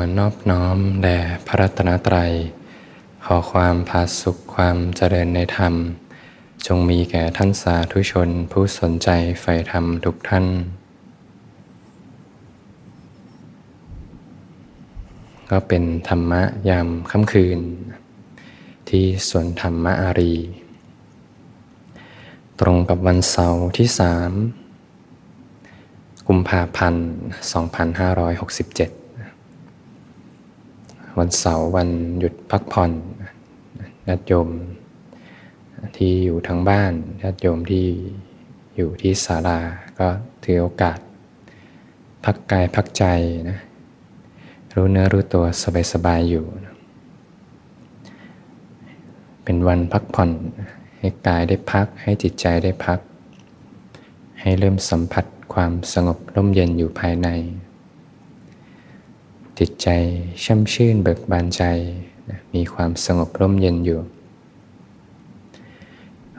อนอบน้อมแด่พระรัตนตรัย ขอความพาสุขความเจริญในธรรม จงมีแก่ท่านสาธุชนผู้สนใจใฝ่ธรรมทุกท่าน ก็เป็นธรรมะยามค่ำคืน ที่สวนธรรมะอารี ตรงกับวันเสาร์ที่สามกุมภาพันธ์ 2567 วันเสาร์วันหยุดพักผ่อนญาติโยมที่อยู่ทางบ้านญาติโยมที่อยู่ที่ศาลา ก็ถือโอกาส พักกายพักใจนะรู้เนื้อรู้ตัวสบายๆอยู่ เป็นวันพักผ่อน ให้กายได้พักให้จิตใจได้พัก ให้เริ่มสัมผัสความสงบร่มเย็นอยู่ภายใน จิตใจช่ำชื่นเบิกบานใจนะมีความสงบร่มเย็นอยู่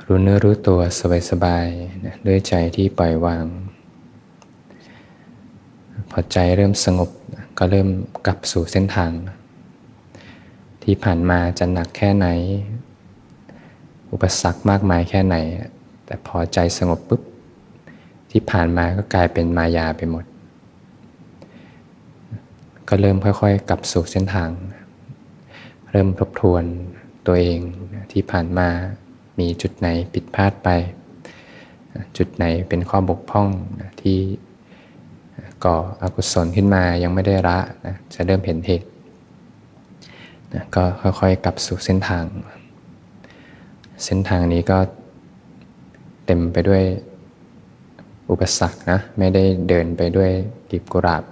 รู้เนื้อรู้ตัวสบายๆนะด้วยใจที่ปล่อยวาง พอใจเริ่มสงบก็เริ่มกลับสู่เส้นทาง ที่ผ่านมาจะหนักแค่ไหน อุปสรรคมากมายแค่ไหน แต่พอใจสงบปุ๊บ ที่ผ่านมาก็กลายเป็นมายาไปหมด ก็เริ่มค่อยๆ กลับสู่เส้นทาง เริ่มทบทวนตัวเองที่ผ่านมามีจุดไหนผิดพลาดไป จุดไหนเป็นข้อบกพร่องที่ก่ออกุศลขึ้นมายังไม่ได้ละนะจะเริ่มเห็นเหตุนะก็ค่อยๆกลับสู่เส้นทาง เส้นทางนี้ก็เต็มไปด้วยอุปสรรคนะไม่ได้เดินไปด้วยกีบกุราบ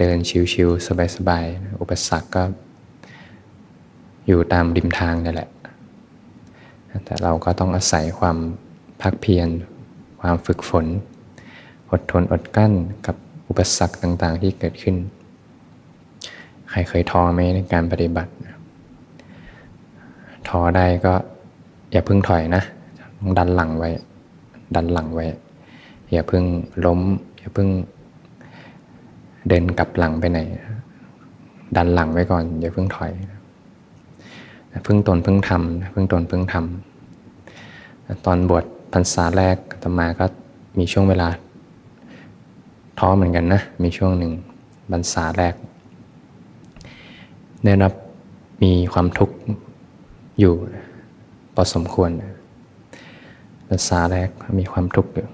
เดินชิวๆสบายๆ อุปสรรคก็อยู่ตามริมทางนี่แหละ แต่เราก็ต้องอาศัยความพักเพียร ความฝึกฝน อดทนอดกั้นกับอุปสรรคต่างๆ ที่เกิดขึ้น ใครเคยท้อไหมในการปฏิบัติ ท้อได้ก็อย่าเพึ่งถอยนะต้องดันหลังไว้ ดันหลังไว้ อย่าเพึ่งล้ม อย่าเพึ่ง เดินกลับหลังไปไหน ดันหลังไว้ก่อนอย่าเพิ่งถอยพึ่งตนพึ่งทำพึ่งตนพึ่งทำตอนบวชพรรษาแรกตมาก็มีช่วงเวลา ท้อเหมือนกันนะ มีช่วงหนึ่งพรรษาแรกได้รับมีความทุกข์อยู่พอสมควรพรรษาแรกมีความทุกข์อยู่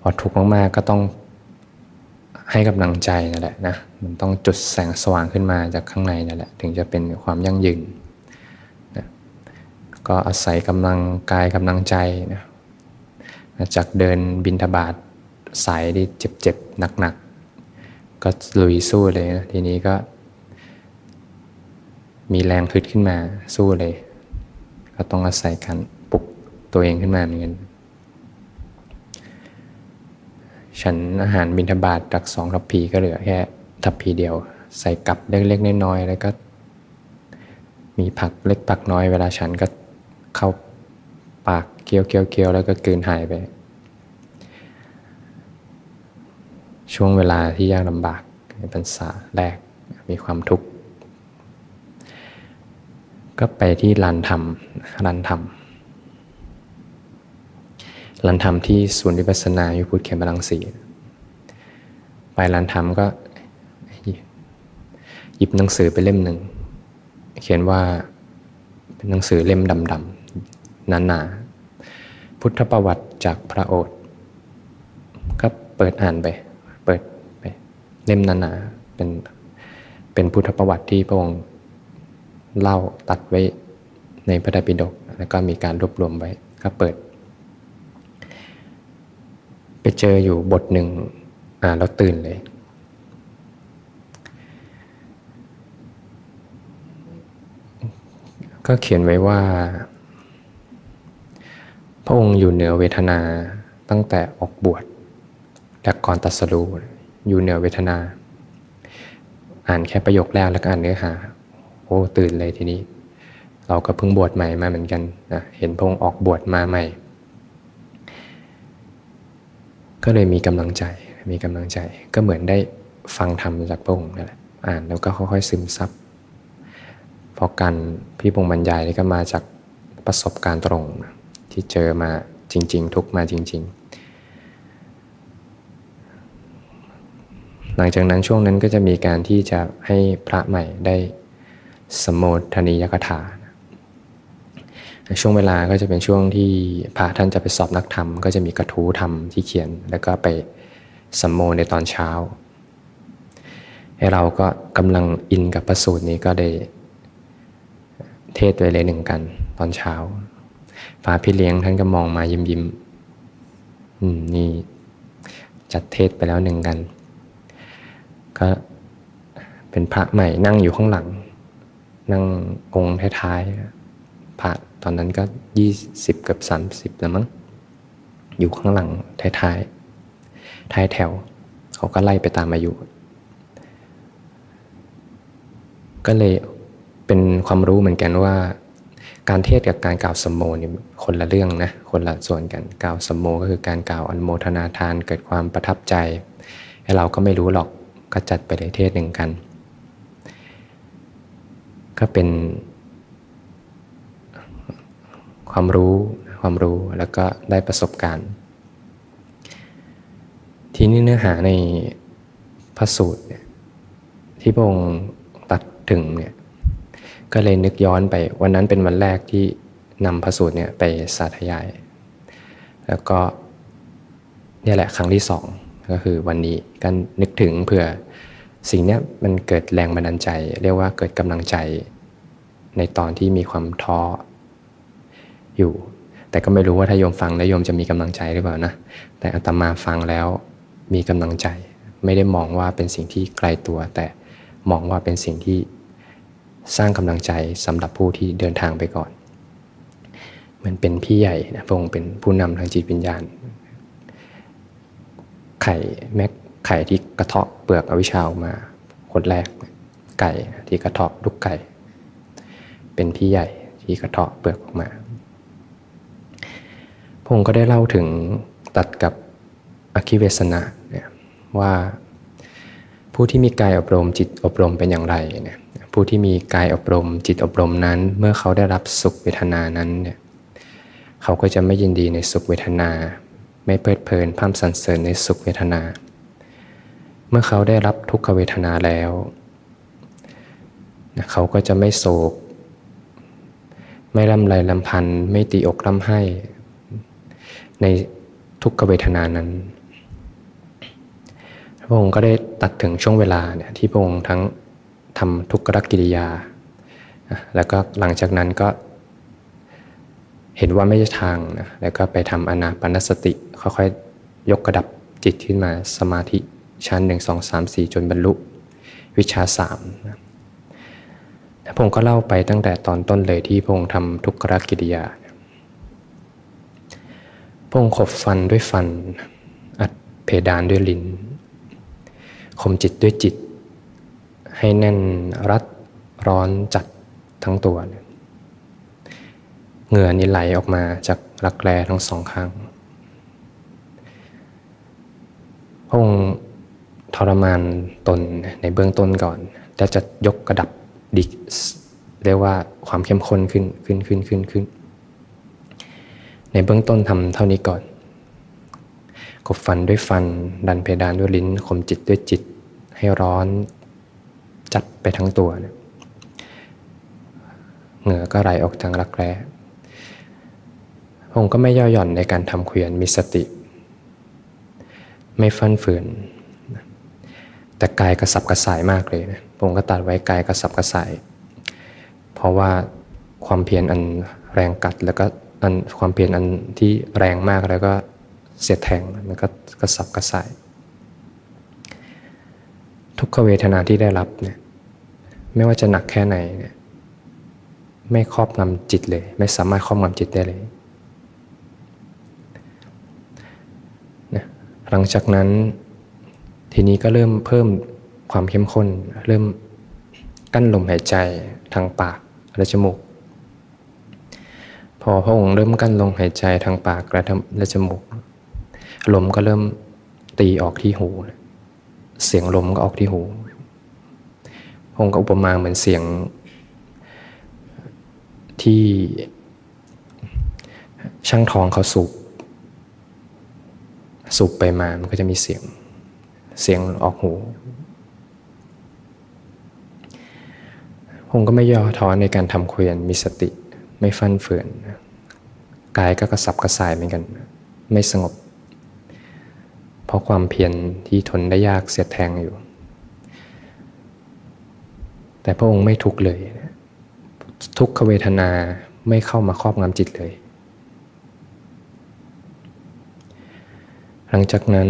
พอทุกข์มากๆก็ต้อง ให้กำลังใจนั่นแหละนะมันต้องจุดแสงสว่างขึ้นมาจากข้างในนั่นแหละถึงจะเป็นความยั่งยืนนะก็อาศัยกำลังกายกำลังใจนะจากเดินบินทบาทสายที่เจ็บๆหนักๆ ก็ลุยสู้เลยนะทีนี้ก็ มีแรงทึดขึ้นมาสู้เลย ก็ต้องอาศัยการปลุกตัวเองขึ้นมาเหมือนกัน ฉันอาหารบิณฑบาตจากสองทัพพีก็เหลือแค่ทัพพีเดียว ใส่กับเล็กๆน้อยๆแล้วก็ มีผักเล็กผักน้อยเวลาฉันก็เข้าปากเคี้ยวเคี้ยวเคี้ยวแล้วก็กืนหายไป ช่วงเวลาที่ยากลำบากในพรรษาแรกมีความทุกข์ก็ไปที่ลานธรรมลานธรรม รันธรรมที่ศูนย์วิปัสสนาอยู่พุทธเขมรังสีไปรันธรรมก็หยิบหนังสือไปเล่มหนึ่ง เขียนว่าเป็นหนังสือเล่มดำๆหนาๆพุทธประวัติจากพระโอษฐ์ก็เปิดอ่านไป เปิดไปเล่มหนาๆเป็นเป็นพุทธประวัติที่พระองค์เล่าตัดไว้ในพระไตรปิฎกแล้วก็มีการรวบรวมไว้ก็เปิด ไปเจออยู่บทหนึ่งอ่านแล้วตื่นเลย ก็เขียนไว้ว่า พระองค์อยู่เหนือเวทนาตั้งแต่ออกบวชและก่อนตัสรูอยู่เหนือเวทนา อ่านแค่ประโยคแรกแล้วก็อ่านเนื้อหาโอ้ตื่นเลยทีนี้ เราก็เพิ่งบวชใหม่มาเหมือนกันนะเห็นพระองค์ออกบวชมาใหม่ ก็เลยมีกำลังใจมีกำลังใจ ก็เหมือนได้ฟังธรรมจากพระองค์นั่นแหละอ่านแล้วก็ค่อยๆซึมซับพราะการพี่พงบรรยายนี่ก็มาจากประสบการณ์ตรง ที่เจอมาจริง ๆ ทุกมาจริง ๆ หลังจากนั้นช่วงนั้นก็จะมีการที่จะให้พระใหม่ได้สมโภชนียกถา ช่วงเวลาก็จะเป็นช่วงที่พระท่านจะไปสอบนักธรรม ก็จะมีกระทู้ธรรมที่เขียน แล้วก็ไปสัมโมในตอนเช้า ให้เราก็กำลังอินกับประสูตรนี้ก็ได้เทศไว้เลยหนึ่งกัน ตอนเช้าพระพี่เลี้ยงท่านก็มองมายิ้มยิ้มอืมนี่จัดเทศไปแล้วหนึ่งกัน ก็เป็นพระใหม่นั่งอยู่ข้างหลัง นั่งองค์ท้ายๆพระ ตอนนั้นก็ยี่สิบกับสามสิบแล้วมั้ง อยู่ข้างหลังท้ายท้ายท้ายแถว เขาก็ไล่ไปตามอายุ ก็เลยเป็นความรู้เหมือนกันว่า การเทศกับการกล่าวสมโมนี่คนละเรื่องนะ คนละส่วนกัน กล่าวสมโมก็คือการกล่าวอนโมทนาทานเกิดความประทับใจให้เราก็ไม่รู้หรอก ก็จัดไปเลยเทศหนึ่งกัน ก็เป็น ความรู้ความรู้แล้วก็ได้ประสบการณ์ ทีนี้เนื้อหาในพระสูตรเนี่ยที่พระองค์ตัดถึงเนี่ยก็เลยนึกย้อนไปวันนั้นเป็นวันแรกที่นำพระสูตรเนี่ยไปสาธยาย แล้วก็นี่แหละครั้งที่สองก็คือวันนี้กันนึกถึงเผื่อสิ่งนี้มันเกิดแรงบันดาลใจ เรียกว่าเกิดกำลังใจในตอนที่มีความท้อ อยู่ แต่ก็ไม่รู้ว่าถ้าโยมฟังแล้วโยมจะมีกำลังใจหรือเปล่านะ แต่อาตมาฟังแล้วมีกำลังใจ ไม่ได้มองว่าเป็นสิ่งที่ไกลตัว แต่มองว่าเป็นสิ่งที่สร้างกำลังใจสำหรับผู้ที่เดินทางไปก่อน เหมือนเป็นพี่ใหญ่นะพระองค์เป็นผู้นำทางจิตวิญญาณ ไข่แม็กไข่ที่กระเทาะเปลือกอวิชชาออกมาคนแรกไก่ที่กระเทาะลูกไก่ เป็นพี่ใหญ่ที่กระเทาะเปลือกออกมา พงค์ก็ได้เล่าถึงตัดกับอคิเวสนะเนี่ยว่าผู้ที่มีกายอบรมจิตอบรมเป็นอย่างไรเนี่ยผู้ที่มีกายอบรมจิตอบรมนั้น เมื่อเขาได้รับสุขเวทนานั้นเนี่ยเขาก็จะไม่ยินดีในสุขเวทนา ไม่เพลิดเพลินพัมสันเสริญในสุขเวทนา เมื่อเขาได้รับทุกขเวทนาแล้วเขาก็จะไม่โศก ไม่ลำไรลำพันไม่ตีอกร่ำไห้ ในทุกขเวทนานั้น พระองค์ก็ได้ตัดถึงช่วงเวลาเนี่ยที่พระองค์ทั้งทำทุกขกิริยา แล้วก็หลังจากนั้นก็เห็นว่าไม่ใช่ทางนะแล้วก็ไปทำอนาปนสติ ค่อยๆ ยกกระดับจิตขึ้นมาสมาธิชั้นหนึ่งสองสามสี่จนบรรลุ วิชาสามนะพระองค์ก็เล่าไปตั้งแต่ตอนต้นเลยที่พระองค์ทำทุกขกิริยา พงขบฟันด้วยฟัน อัดเพดานด้วยลิ้นข่มจิตด้วยจิต ให้แน่นรัดร้อนจัดทั้งตัว เหงื่อนี่ไหลออกมาจากรักแร้ทั้งสองข้างพระองค์ทรมานตนในเบื้องต้นก่อน แล้วจะยกกระดับดิเรียกว่าความเข้มข้นขึ้นขึ้นขึ้นขึ้นขึ้น ในเบื้องต้นทำเท่านี้ก่อน กบฟันด้วยฟัน ดันเพดานด้วยลิ้นข่มจิตด้วยจิต ให้ร้อน จัดไปทั้งตัวนะเหงื่อก็ไหลออกทางรักแร้ผมก็ไม่ย่อหย่อนในการทำเขียนมีสติ ไม่ฟันฝืน แต่กายกระสับกระส่ายมากเลยนะผมก็ตัดไว้กายกระสับกระส่าย เพราะว่าความเพียรอันแรงกัดแล้วก็ อันความเปลี่ยนอันที่แรงมากแล้วก็เสียดแทงมันก็กระสับกระส่ายทุกขเวทนาที่ได้รับเนี่ยไม่ว่าจะหนักแค่ไหนเนี่ยไม่ครอบงำจิตเลย ไม่สามารถครอบงำจิตได้เลยนะหลังจากนั้นทีนี้ก็เริ่มเพิ่มความเข้มข้น เริ่มกั้นลมหายใจทางปากและจมูก พอพระองค์เริ่มกั้นลงหายใจทางปากและและจมูก ลมก็เริ่มตีออกที่หู เสียงลมก็ออกที่หู พระองค์ก็อุปมาเหมือนเสียงที่ช่างทองเขาสูบสูบไปมา มันก็จะมีเสียง เสียงออกหู พงก็ไม่ย่อท้อในการทำเควรมีสติ ไม่ฟั่นเฟือนกายก็กระสับกระส่ายเหมือนกัน ไม่สงบ เพราะความเพียรที่ทนได้ยากเสียดแทงอยู่ แต่พระองค์ไม่ทุกเลย ทุกขเวทนาไม่เข้ามาครอบงำจิตเลย หลังจากนั้น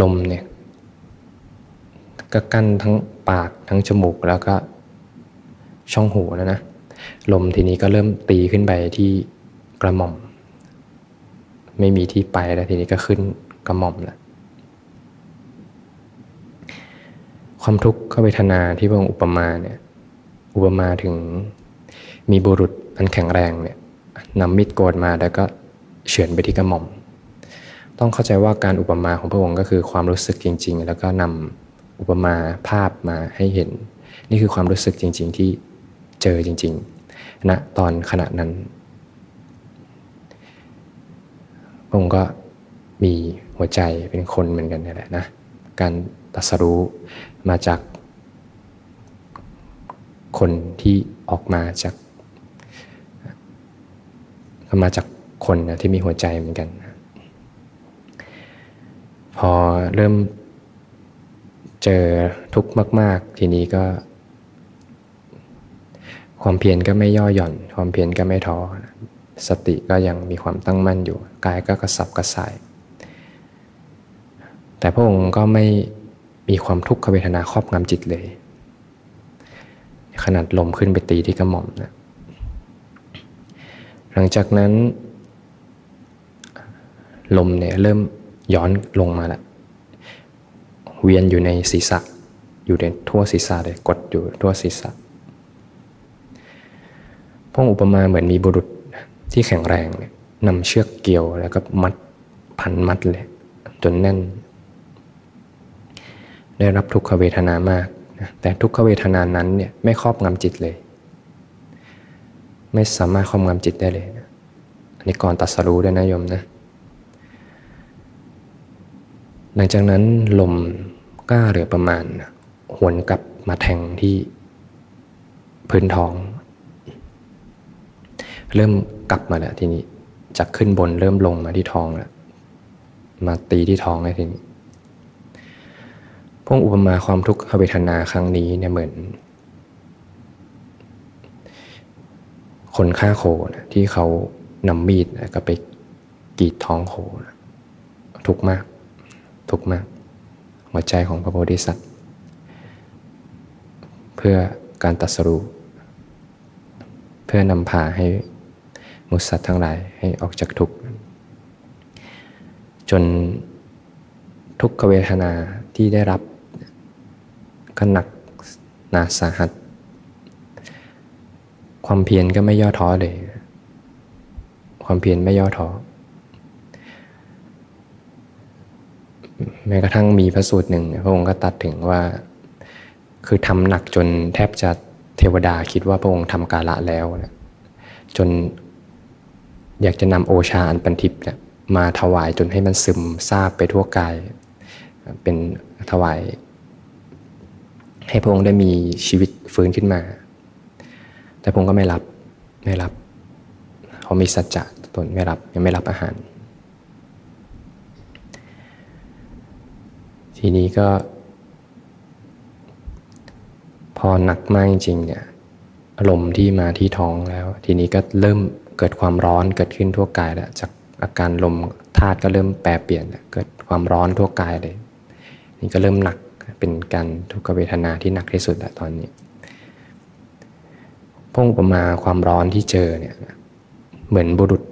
ลมเนี่ยก็กั้นทั้งปากทั้งจมูกแล้วก็ ช่องหูแล้วนะ ลมทีนี้ก็เริ่มตีขึ้นไปที่กระหม่อม ไม่มีที่ไปแล้วทีนี้ก็ขึ้นกระหม่อมแล้วความทุกข์เวทนาที่พระองค์อุปมาเนี่ย อุปมาถึงมีบุรุษอันแข็งแรงเนี่ยนำมีดโกดมาแล้วก็เฉือนไปที่กระหม่อม ต้องเข้าใจว่าการอุปมาของพระองค์ก็คือความรู้สึกจริง ๆ แล้วก็นำอุปมาภาพมาให้เห็น นี่คือความรู้สึกจริง ๆ ที่ เจอจริงๆณนะตอนขณะนั้นพระองค์ก็มีหัวใจเป็นคนเหมือนกันนี่แหละนะการตัสรู้มาจากคนที่ออกมาจากมาจากคนนะที่มีหัวใจเหมือนกัน พอเริ่มเจอทุกข์มาก ๆ ทีนี้ก็ ความเพียรก็ไม่ย่อหย่อน ความเพียรก็ไม่ท้อสติก็ยังมีความตั้งมั่นอยู่ กายก็กระสับกระส่าย แต่พระองค์ก็ไม่มีความทุกขเวทนาครอบงำจิตเลย ขนาดลมขึ้นไปตีที่กระหม่อมนะหลังจากนั้น ลมเนี่ยเริ่มย้อนลงมาล้วเวียนอยู่ในศีรษะ อยู่ในทั่วศีรษะเลยกดอยู่ทั่วศีรษะ พวกอุปมาเหมือนมีบุรุษที่แข็งแรงเนี่ยนำเชือกเกี่ยวแล้วก็มัดพันมัดเลย จนแน่น ได้รับทุกขเวทนามากแต่ทุกขเวทนานั้นเนี่ยไม่ครอบงำจิตเลย ไม่สามารถครอบงำจิตได้เลยอันนี้ก่อนตัดสรู้ด้วยนะโยมนะ หลังจากนั้นลมก้าเหลือประมาณหวนกลับมาแทงที่พื้นท้อง เริ่มกลับมาแล้วทีนี้จากขึ้นบนเริ่มลงมาที่ท้องแล้วมาตีที่ท้องแล้วทีนี้พวกอุปมาความทุกขเวทนาครั้งนี้เนี่ยเหมือน คนฆ่าโคนะที่เขานำมีดก็ไปกรีดท้องโคนะทุกมาก ทุกมาก หัวใจของพระโพธิสัตว์ เพื่อการตัดสรุเพื่อนำพาให้ มุสัตว์ทั้งหลายให้ออกจากทุกข์จนทุกขเวทนาที่ได้รับก็หนักหนาสาหัส ความเพียรก็ไม่ย่อท้อเลย ความเพียรไม่ย่อท้อแม้กระทั่งมีพระสูตรหนึ่งพระองค์ก็ตัดถึงว่า คือทำหนักจนแทบจะเทวดาคิดว่าพระองค์ทำกาละแล้วนะจน อยากจะนำโอชาอันปันทิพย์เนี่ยมาถวายจนให้มันซึมซาบไปทั่วกาย เป็นถวาย ให้พระองค์ได้มีชีวิตฟื้นขึ้นมา แต่พระองค์ก็ไม่รับไม่รับเขามีสัจจะตนไม่รับยังไม่รับอาหาร ทีนี้ก็ พอหนักมากจริงเนี่ยอารมณ์ที่มาที่ท้องแล้ว ทีนี้ก็เริ่ม เกิดความร้อนเกิดขึ้นทั่วกายแล้วจากอาการลมธาตุก็เริ่มแปรเปลี่ยนเกิดความร้อนทั่วกายเลยนี่ก็เริ่มหนักเป็นการทุกขเวทนาที่หนักที่สุดตอนนี้พงประมาความร้อนที่เจอเนี่ยเหมือนบุรุษ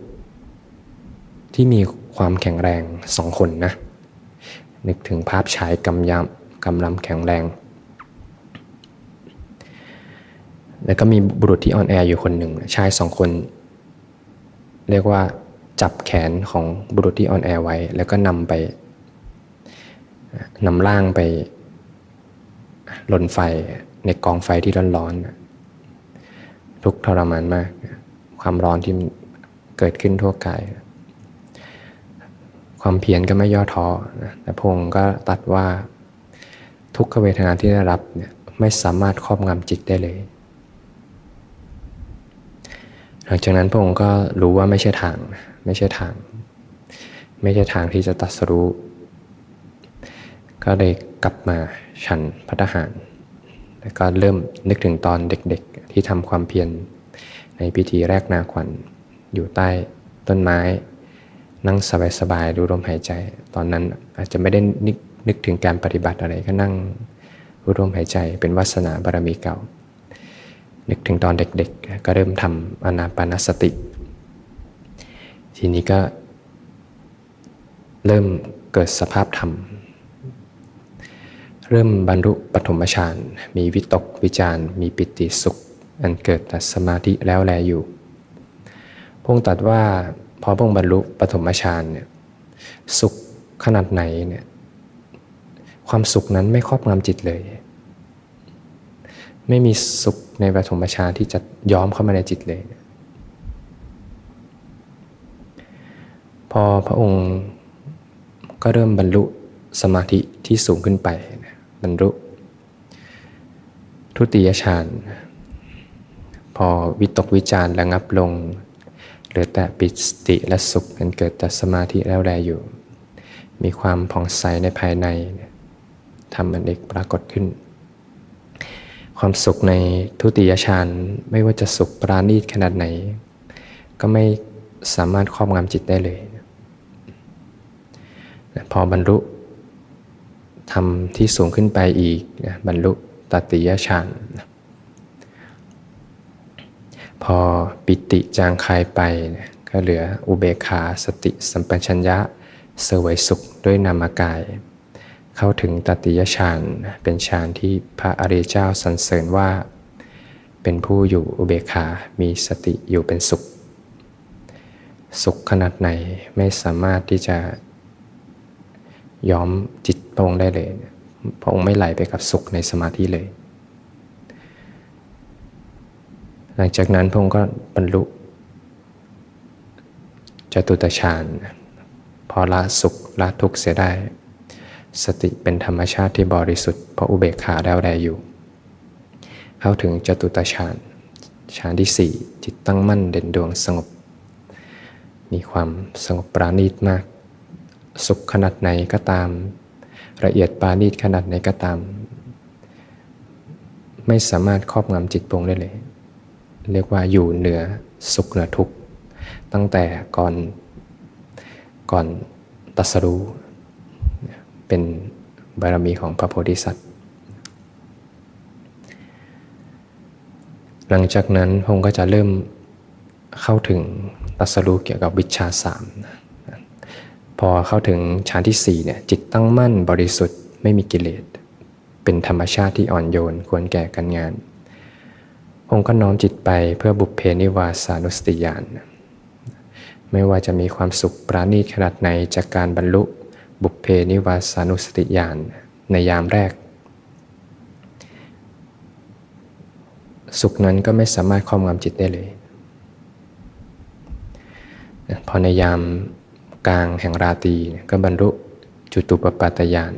ที่มีความแข็งแรงสองคนนะนึกถึงภาพชายกำยำกำลำแข็งแรง แล้วก็มีบุรุษที่อ่อนแออยู่คนหนึ่งชายสองคน เรียกว่าจับแขนของบุรุษที่อ่อนแอไว้ แล้วก็นำไปนำล่างไปลนไฟในกองไฟที่ร้อนๆทุกทรมานมาก ความร้อนที่เกิดขึ้นทั่วกาย ความเพียรก็ไม่ย่อท้อแต่พงก็ตัดว่าทุกขเวทนาที่ได้รับเนี่ยไม่สามารถครอบงำจิตได้เลย หลังจากนั้นพระองค์ก็รู้ว่าไม่ใช่ทาง ไม่ใช่ทาง ไม่ใช่ทางที่จะตัดสรู้ ก็เลยกลับมาฉันพัฒหาร แล้วก็เริ่มนึกถึงตอนเด็กๆที่ทำความเพียรในพิธีแรกนาขวัญอยู่ใต้ต้นไม้ นั่งสบายๆดูลมหายใจ ตอนนั้นอาจจะไม่ได้นึกนึกถึงการปฏิบัติอะไรก็นั่งรู้ลมหายใจเป็นวาสนาบารมีเก่า นึกถึงตอนเด็กๆ ก็เริ่มทำอนาปานสติ ทีนี้ก็เริ่มเกิดสภาพธรรม เริ่มบรรลุปฐมฌาน มีวิตกวิจารมีปิติสุข อันเกิดแต่สมาธิแล้วแลอยู่ พงตัดว่าพอพงบรรลุปฐมฌานเนี่ยสุขขนาดไหนเนี่ยความสุขนั้นไม่ครอบงำจิตเลย ไม่มีสุขในปฐมฌานที่จะย้อมเข้ามาในจิตเลย พอพระองค์ก็เริ่มบรรลุสมาธิที่สูงขึ้นไป บรรลุ ทุติยฌาน พอวิตกวิจารระงับลง เหลือแต่ปิติและสุขกันเกิดแต่สมาธิแล้วแลอยู่ มีความผ่องใสในภายในทำอันเอกปรากฏขึ้น ความสุขในทุติยฌานไม่ว่าจะสุขปราณีตขนาดไหน ก็ไม่สามารถครอบงำจิตได้เลยพอบรรลุทำที่สูงขึ้นไปอีกบรรลุตติยฌานพอปิติจางคายไปก็เหลืออุเบกขาสติสัมปชัญญะเสวยสุขด้วยนามกาย เข้าถึงตติยฌานเป็นฌานที่พระอริยเจ้าสรรเสริญว่า เป็นผู้อยู่อุเบกขา มีสติอยู่เป็นสุข สุขขนาดไหนไม่สามารถที่จะย้อมจิตพระองค์ได้เลย พระองค์ไม่ไหลไปกับสุขในสมาธิเลย หลังจากนั้นพระองค์ก็บรรลุจตุตฌานพอละสุขละทุกข์เสียได้ สติเป็นธรรมชาติที่บริสุทธิ์เพราะอุเบกขาแล้วแลอยู่ เข้าถึงจตุตฌานฌานที่สี่จิตตั้งมั่นเด่นดวงสงบ มีความสงบปราณีตมาก สุขขนาดไหนก็ตาม ละเอียดปราณีตขนาดไหนก็ตาม ไม่สามารถครอบงำจิตปวงได้เลย เรียกว่าอยู่เหนือสุขเหนือทุกข์ตั้งแต่ก่อนก่อนตัสรู้ เป็นบารมีของพระโพธิสัตว์ หลังจากนั้นพงก็จะเริ่มเข้าถึงตัสรู้เกี่ยวกับวิชาสามพอเข้าถึงฌานที่สี่เนี่ยจิตตั้งมั่นบริสุทธิ์ไม่มีกิเลส เป็นธรรมชาติที่อ่อนโยนควรแก่กันงานพงก็น้อมจิตไปเพื่อบุพเพนิวาสานุสติญาณไม่ว่าจะมีความสุขปราณีตขนาดไหนจากการบรรลุ บุพเพนิวาสานุสติญาณในยามแรก สุขนั้นก็ไม่สามารถครอบงำจิตได้เลย พอในยามกลางแห่งราตรีก็บรรลุจุตุปปาตญาณ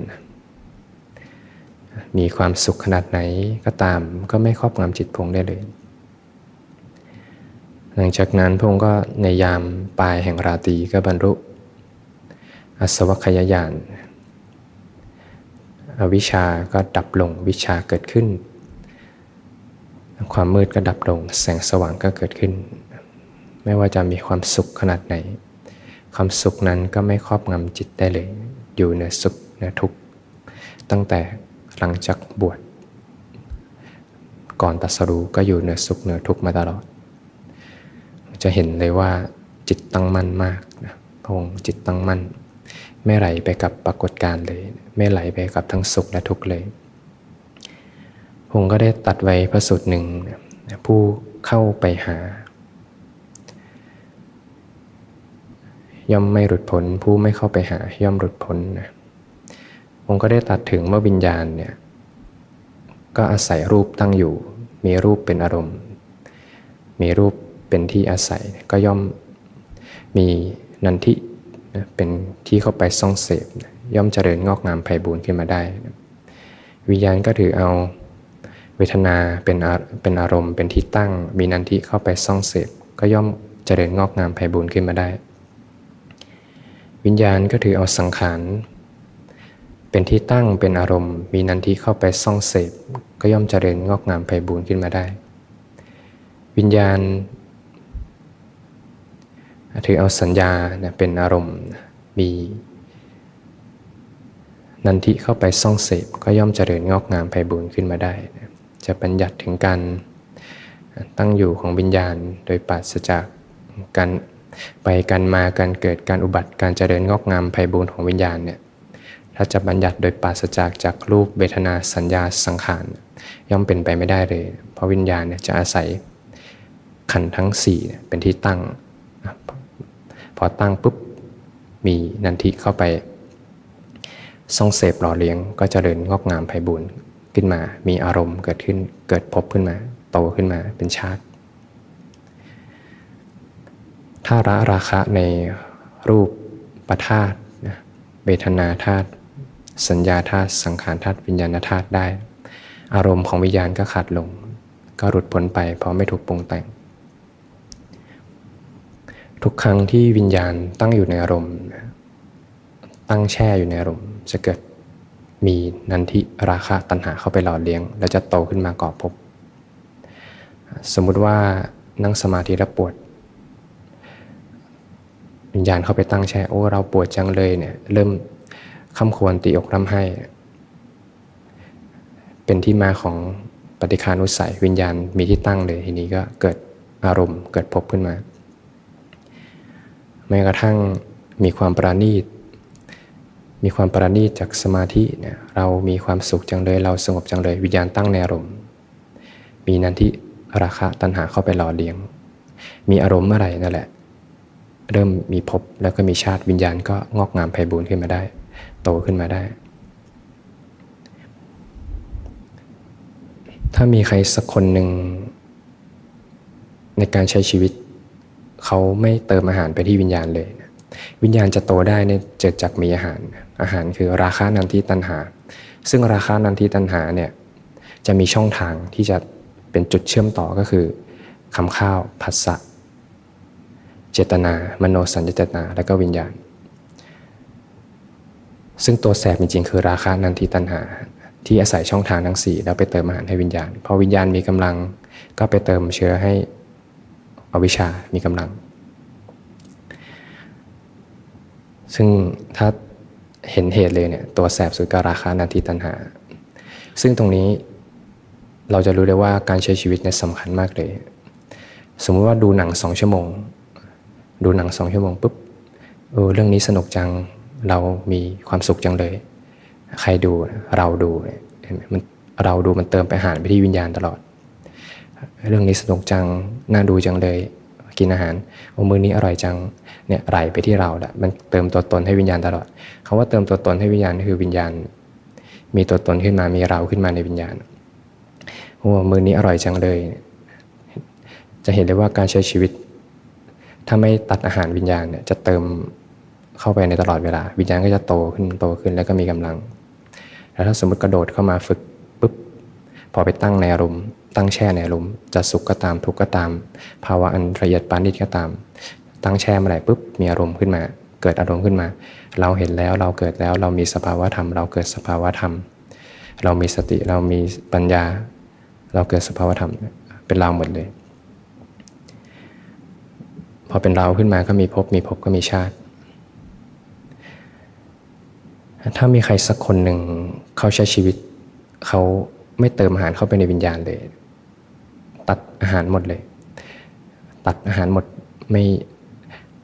มีความสุขขนาดไหนก็ตามก็ไม่ครอบงำจิตพงได้เลย หลังจากนั้นพงก็ในยามปลายแห่งราตรีก็บรรลุ อสวัคยายานอวิชาก็ดับลงวิชาเกิดขึ้น ความมืดก็ดับลง แสงสว่างก็เกิดขึ้น ไม่ว่าจะมีความสุขขนาดไหน ความสุขนั้นก็ไม่ครอบงำจิตได้เลย อยู่เหนือสุขเหนือทุกข์ตั้งแต่หลังจากบวชก่อนตัสรู้ก็อยู่เหนือสุขเหนือทุกข์มาตลอด จะเห็นเลยว่าจิตตั้งมั่นมากนะพระองค์จิตตั้งมั่น ไม่ไหลไปกับปรากฏการณ์เลย ไม่ไหลไปกับทั้งสุขและทุกข์เลย ผมก็ได้ตัดไว้พระสูตรหนึ่งผู้เข้าไปหา ย่อมไม่หลุดพ้นผู้ไม่เข้าไปหา ย่อมหลุดพ้นนะผมก็ได้ตัดถึงว่าวิญญาณเนี่ยก็อาศัยรูปตั้งอยู่ มีรูปเป็นอารมณ์ มีรูปเป็นที่อาศัยก็ย่อมมีนันทิ เป็นที่เข้าไปซ่องเสพ ย่อมเจริญงอกงามไพบูรณ์ขึ้นมาได้ วิญญาณก็ถือเอาเวทนาเป็นเป็นอารมณ์ เป็นที่ตั้ง มีนันทิเข้าไปซ่องเสพ ก็ย่อมเจริญงอกงามไพบูรณ์ขึ้นมาได้ วิญญาณก็ถือเอาสังขารเป็นที่ตั้งเป็นอารมณ์ มีนันทิเข้าไปซ่องเสพ ก็ย่อมเจริญงอกงามไพบูรณ์ขึ้นมาได้ วิญญาณ ถือเอาสัญญาเป็นอารมณ์มีนันทิเข้าไปซ่องเสพก็ย่อมเจริญงอกงามไพบูรณ์ขึ้นมาได้ จะบัญญัติถึงการตั้งอยู่ของวิญญาณ โดยปราศจากการไปการมาการเกิดการอุบัติการเจริญงอกงามไพบูรณ์ของวิญญาณเนี่ยถ้าจะบัญญัติโดยปราศจากจากรูปเวทนาสัญญาสังขารย่อมเป็นไปไม่ได้เลย เพราะวิญญาณเนี่ยจะอาศัยขันทั้ง4เป็นที่ตั้ง พอตั้งปุ๊บมีนันทิเข้าไปส่งเสพหล่อเลี้ยงก็จเจริญงอกงามไพบุญขึ้นมา มีอารมณ์เกิดขึ้นเกิดพบขึ้นมา โตขึ้นมาเป็นชาติ ถ้าระราคะในรูปประธาตเวทนาธาตุสัญญาธาตุสังขารธาตุวิญญาณธาตุได้ อารมณ์ของวิญญาณก็ขาดลง ก็หลุดพ้นไปเพราะไม่ถูกปรุงแต่ง ทุกครั้งที่วิญญาณตั้งอยู่ในอารมณ์ ตั้งแช่อยู่ในอารมณ์ จะเกิดมีนันทิราคะตัณหาเข้าไปหล่อเลี้ยง แล้วจะโตขึ้นมาก่อภพสมมุติว่านั่งสมาธิแล้วปวด วิญญาณเข้าไปตั้งแช่โอ้เราปวดจังเลยเนี่ยเริ่มคำควรตีอกร่ำให้ เป็นที่มาของปฏิคานุสัย วิญญาณมีที่ตั้งเลยทีนี้ก็เกิดอารมณ์เกิดภพขึ้นมา แม้กระทั่งมีความประณีต มีความประณีตจากสมาธิเนี่ยเรามีความสุขจังเลย เราสงบจังเลย วิญญาณตั้งในอารมณ์มีนันทิราคะตัณหาเข้าไปหล่อเลี้ยง มีอารมณ์เมื่อไหร่นั่นแหละ เริ่มมีภพแล้วก็มีชาติวิญญาณก็งอกงามไพบูรณ์ขึ้นมาได้ โตขึ้นมาได้ ถ้ามีใครสักคนหนึ่งในการใช้ชีวิต เขาไม่เติมอาหารไปที่วิญญาณเลย วิญญาณจะโตได้เนี่ยเกิดจากมีอาหาร อาหารคือราคานันทิตันหา ซึ่งราคานันทิตันหาเนี่ยจะมีช่องทางที่จะเป็นจุดเชื่อมต่อก็คือคำข้าวผัสสะเจตนา มโนสัญญเจตนา และก็วิญญาณ ซึ่งตัวแสบจริงๆ คือราคานันทิตันหา ที่อาศัยช่องทางทั้งสี่แล้วไปเติมอาหารให้วิญญาณพอวิญญาณมีกำลังก็ไปเติมเชื้อให้ อวิชามีกำลัง ซึ่งถ้าเห็นเหตุเลยเนี่ยตัวแสบสุดการาคานาทีตันหา ซึ่งตรงนี้เราจะรู้ได้ว่าการใช้ชีวิตเนี่ยสำคัญมากเลย สมมติว่าดูหนังสองชั่วโมง ดูหนังสองชั่วโมงปุ๊บเออเรื่องนี้สนุกจังเรามีความสุขจังเลย ใครดูเราดูเนไหมมันเราดูมันเติมไปหารไปที่วิญญาณตลอด เรื่องนี้สนุกจัง น่าดูจังเลย กินอาหารโอ้มือนี้อร่อยจัง เนี่ยไหลไปที่เราแหละมันเติมตัวตนให้วิญญาณตลอดคาว่าเติมตัวตนให้วิญญาณคือวิญญาณ มีตัวตนขึ้นมา มีเราขึ้นมาในวิญญาณโอ้มือนี้อร่อยจังเลย จะเห็นได้ว่าการใช้ชีวิต ถ้าไม่ตัดอาหารวิญญาณเนี่ย จะเติมเข้าไปในตลอดเวลา วิญญาณก็จะโตขึ้นโตขึ้นแล้วก็มีกำลัง แล้วถ้าสมมติกระโดดเข้ามาฝึกปุ๊บ พอไปตั้งในอารมณ์ ตั้งแช่ในอารมณ์จะสุขก็ตามทุกข์ก็ตาม ภาวะอันละเอียดปานิชก็ตาม ตั้งแช่เมื่อไหร่ปุ๊บมีอารมณ์ขึ้นมา เกิดอารมณ์ขึ้นมา เราเห็นแล้วเราเกิดแล้วเรามีสภาวะธรรม เราเกิดสภาวะธรรม เรามีสติเรามีปัญญา เราเกิดสภาวะธรรมเป็นเราหมดเลย พอเป็นเราขึ้นมาก็มีภพมีภพก็มีชาติ ถ้ามีใครสักคนหนึ่งเขาใช้ชีวิตเขาไม่เติมอาหารเข้าไปในวิญญาณเลย ตัดอาหารหมดเลย ตัดอาหารหมดไม่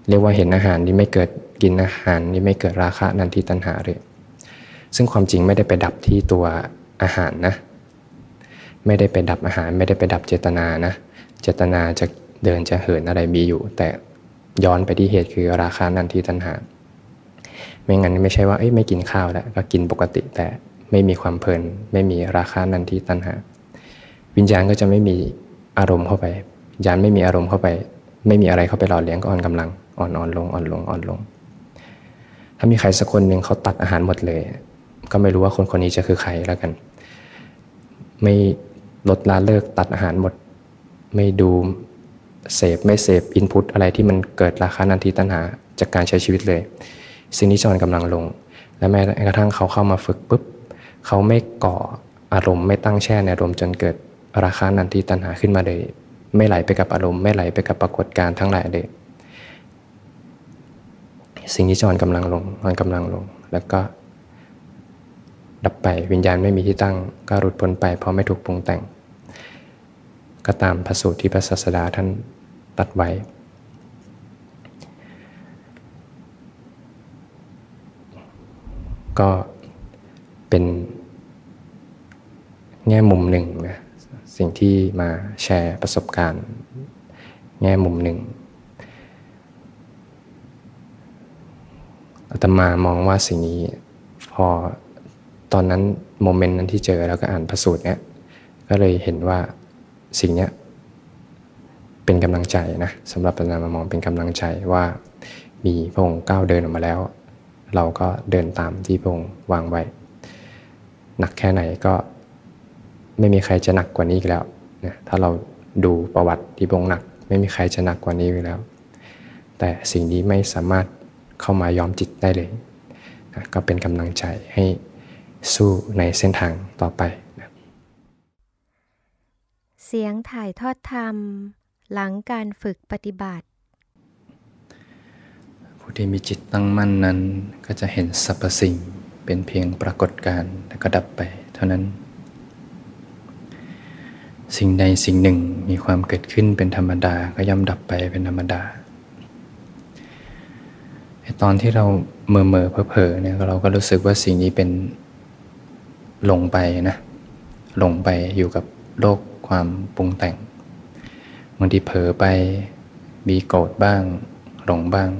เรียกว่าเห็นอาหารนี่ไม่เกิดกินอาหารนี่ไม่เกิดราคะนันทิตัณหาเลย ซึ่งความจริงไม่ได้ไปดับที่ตัวอาหารนะ ไม่ได้ไปดับอาหาร ไม่ได้ไปดับเจตนานะ เจตนาจะเดินจะเหินอะไรมีอยู่ แต่ย้อนไปที่เหตุคือราคานันทิตัณหา ไม่งั้นไม่ใช่ว่าไม่กินข้าวแล้วก็กินปกติแต่ไม่มีความเพลิน ไม่มีราคานันทิตัณหา วิญญาณก็จะไม่มี อารมณ์เข้าไปวิญญาณไม่มีอารมณ์เข้าไป ไม่มีอะไรเข้าไปหล่อเลี้ยงก็อ่อนกำลังอ่อนอ่อนลงอ่อนลงอ่อนลง ถ้ามีใครสักคนหนึ่งเขาตัดอาหารหมดเลย ก็ไม่รู้ว่าคนคนนี้จะคือใครแล้วกัน ไม่ลดละเลิกตัดอาหารหมด ไม่ดูเสพไม่เสพอินพุตอะไรที่มันเกิดราคานันทิตัณหาจากการใช้ชีวิตเลย สิ่งนี้จะอ่อนกำลังลง และแม้กระทั่งเขาเข้ามาฝึกปุ๊บ เขาไม่ก่ออารมณ์ไม่ตั้งแช่ในอารมณ์จนเกิด ราคานันทิตัณหาขึ้นมาเลย ไม่ไหลไปกับอารมณ์ไม่ไหลไปกับปรากฏการณ์ทั้งหลายเลยสิ่งนี้จะอ่อนกำลังลงอ่อนกำลังลง แล้วก็ ดับไปวิญญาณไม่มีที่ตั้ง ก็หลุดพ้นไป เพราะไม่ถูกปรุงแต่ง ก็ตามพระสูตรที่พระศาสดาท่านตัดไว้ ก็เป็นแง่มุมหนึ่งนะ สิ่งที่มาแชร์ประสบการณ์ แง่มุมหนึ่งอาตมามองว่าสิ่งนี้พอตอนนั้นโมเมนต์นั้นที่เจอแล้วก็อ่านพระสูตรเนี้ยก็เลยเห็นว่าสิ่งเนี้ยเป็นกำลังใจนะสำหรับอาตมามองเป็นกำลังใจว่ามีพระองค์ก้าวเดินออกมาแล้ว เราก็เดินตามที่พระองค์วางไว้หนักแค่ไหนก็ ไม่มีใครจะหนักกว่านี้อีกแล้วนะถ้าเราดูประวัติที่พระองค์หนัก ไม่มีใครจะหนักกว่านี้อีกแล้ว แต่สิ่งนี้ไม่สามารถเข้ามายอมจิตได้เลยนะก็เป็นกำลังใจให้สู้ในเส้นทางต่อไปนะเสียงถ่ายทอดธรรม หลังการฝึกปฏิบัติ ผู้ที่มีจิตตั้งมั่นนั้น ก็จะเห็นสรรพสิ่งเป็นเพียงปรากฏการณ์แล้วก็ดับไปเท่านั้น สิ่งใดสิ่งหนึ่งมีความเกิดขึ้นเป็นธรรมดาก็ย่อมดับไปเป็นธรรมดาตอนที่เราเมื่อเมื่อเพอๆเนี่ยเราก็รู้สึกว่าสิ่งนี้เป็นหลงไปนะหลงไปอยู่กับโลกความปรุงแต่งบางทีเผลอไปมีโกรธบ้าง หลงบ้าง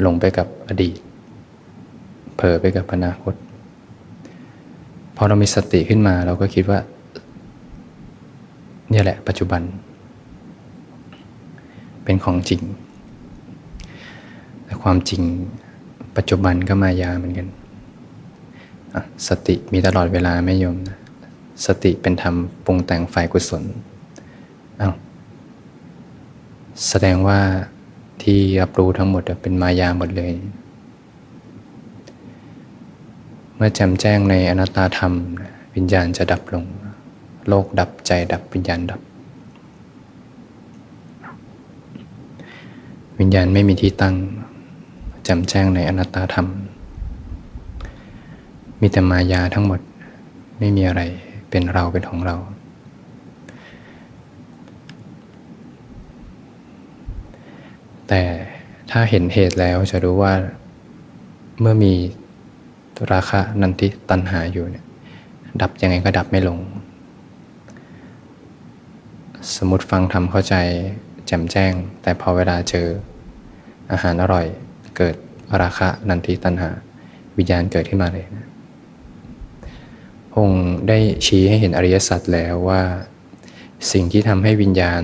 หลงไปกับอดีต เผลอไปกับอนาคต พอเรามีสติขึ้นมาเราก็คิดว่า นี่แหละปัจจุบัน เป็นของจริง แต่ความจริงปัจจุบันก็มายาเหมือนกันสติมีตลอดเวลาไม่ยมนะสติเป็นธรรมปรุงแต่งฝ่ายกุศลอา้าวแสดงว่าที่รับรู้ทั้งหมดเป็นมายาหมดเลย เมื่อแจ่มแจ้งในอนัตตาธรรม วิญญาณจะดับลง โลกดับใจดับวิญญาณดับ วิญญาณไม่มีที่ตั้งจ่มแจ้งในอนัตตาธรรม มีแต่มายาทั้งหมดไม่มีอะไรเป็นเราเป็นของเรา แต่ถ้าเห็นเหตุแล้วจะรู้ว่าเมื่อมีราคะนันทิตันหาอยู่เนี่ยดับยังไงก็ดับไม่ลง สมมติฟังทำเข้าใจแจ่มแจ้ง แต่พอเวลาเจออาหารอร่อยเกิดราคะนันทิตัณหา วิญญาณเกิดขึ้นมาเลยนะองค์ได้ชี้ให้เห็นอริยสัจแล้วว่า สิ่งที่ทำให้วิญญาณ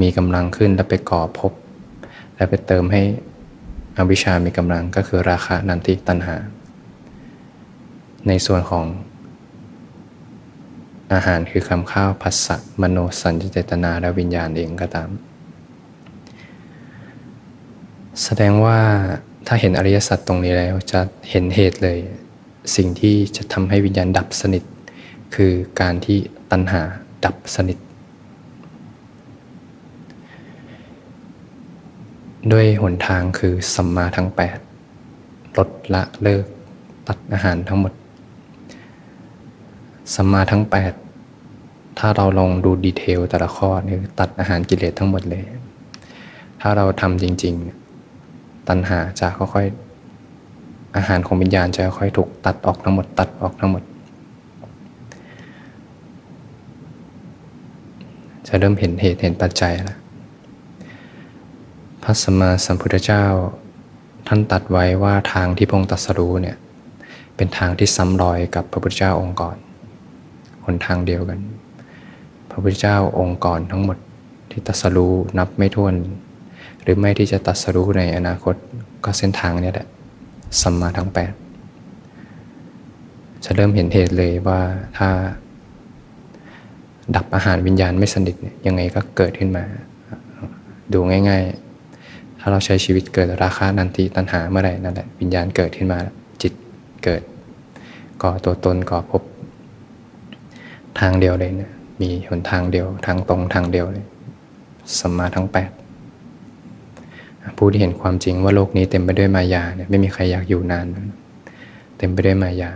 มีกำลังขึ้นและไปก่อภพและไปเติมให้อวิชามีกำลังก็คือราคะนันทิตัณหา ในส่วนของ อาหารคือคำข้าวภาษะมโนสัญเจตนาและวิญญาณเองก็ตาม แสดงว่าถ้าเห็นอริยสัจตรงนี้แล้วจะเห็นเหตุเลย สิ่งที่จะทำให้วิญญาณดับสนิท คือการที่ตัณหาดับสนิท ด้วยหนทางคือสัมมาทั้ง 8 ลดละเลิกตัดอาหารทั้งหมด สัมมาทั้ง 8 ถ้าเราลองดูดีเทลแต่ละข้อนี่ตัดอาหารกิเลสทั้งหมดเลย ถ้าเราทำจริง ๆ ตัณหาจะค่อยๆอาหารของวิญญาณจะค่อยถูกตัดออกทั้งหมด ตัดออกทั้งหมด จะเริ่มเห็นเหตุเห็นปัจจัยแล้วพระสัมมาสัมพุทธเจ้าทท่านตัดไว้ว่าทางที่พงตัสรู้เนี่ยเป็นทางที่ซ้ำรอยกับพระพุทธเจ้าองค์ก่อน หนทางเดียวกัน พระพุทธเจ้าองค์ก่อนทั้งหมดที่ตัสรู้นับไม่ถ้วน หรือไม่ที่จะตัสรู้ในอนาคตก็เส้นทางนี้แหละสัมมาทั้งแปดจะเริ่มเห็นเหตุเลยว่าถ้า ดับอาหารวิญญาณไม่สนิทเนี่ยยังไงก็เกิดขึ้นมา ดูง่ายๆ ถ้าเราใช้ชีวิตเกิดราคานันทีตัณหาเมื่อไหร่นั่นแหละวิญญาณเกิดขึ้นมาจิตเกิดก่อตัวตนก่อภพ ทางเดียวเลยเนี่ยมีหนทางเดียวทางตรงทางเดียวเลยสัมมาทั้งแปดผู้ที่เห็นความจริงว่าโลกนี้เต็มไปด้วยมายาเนี่ยไม่มีใครอยากอยู่นาน เต็มไปด้วยมายา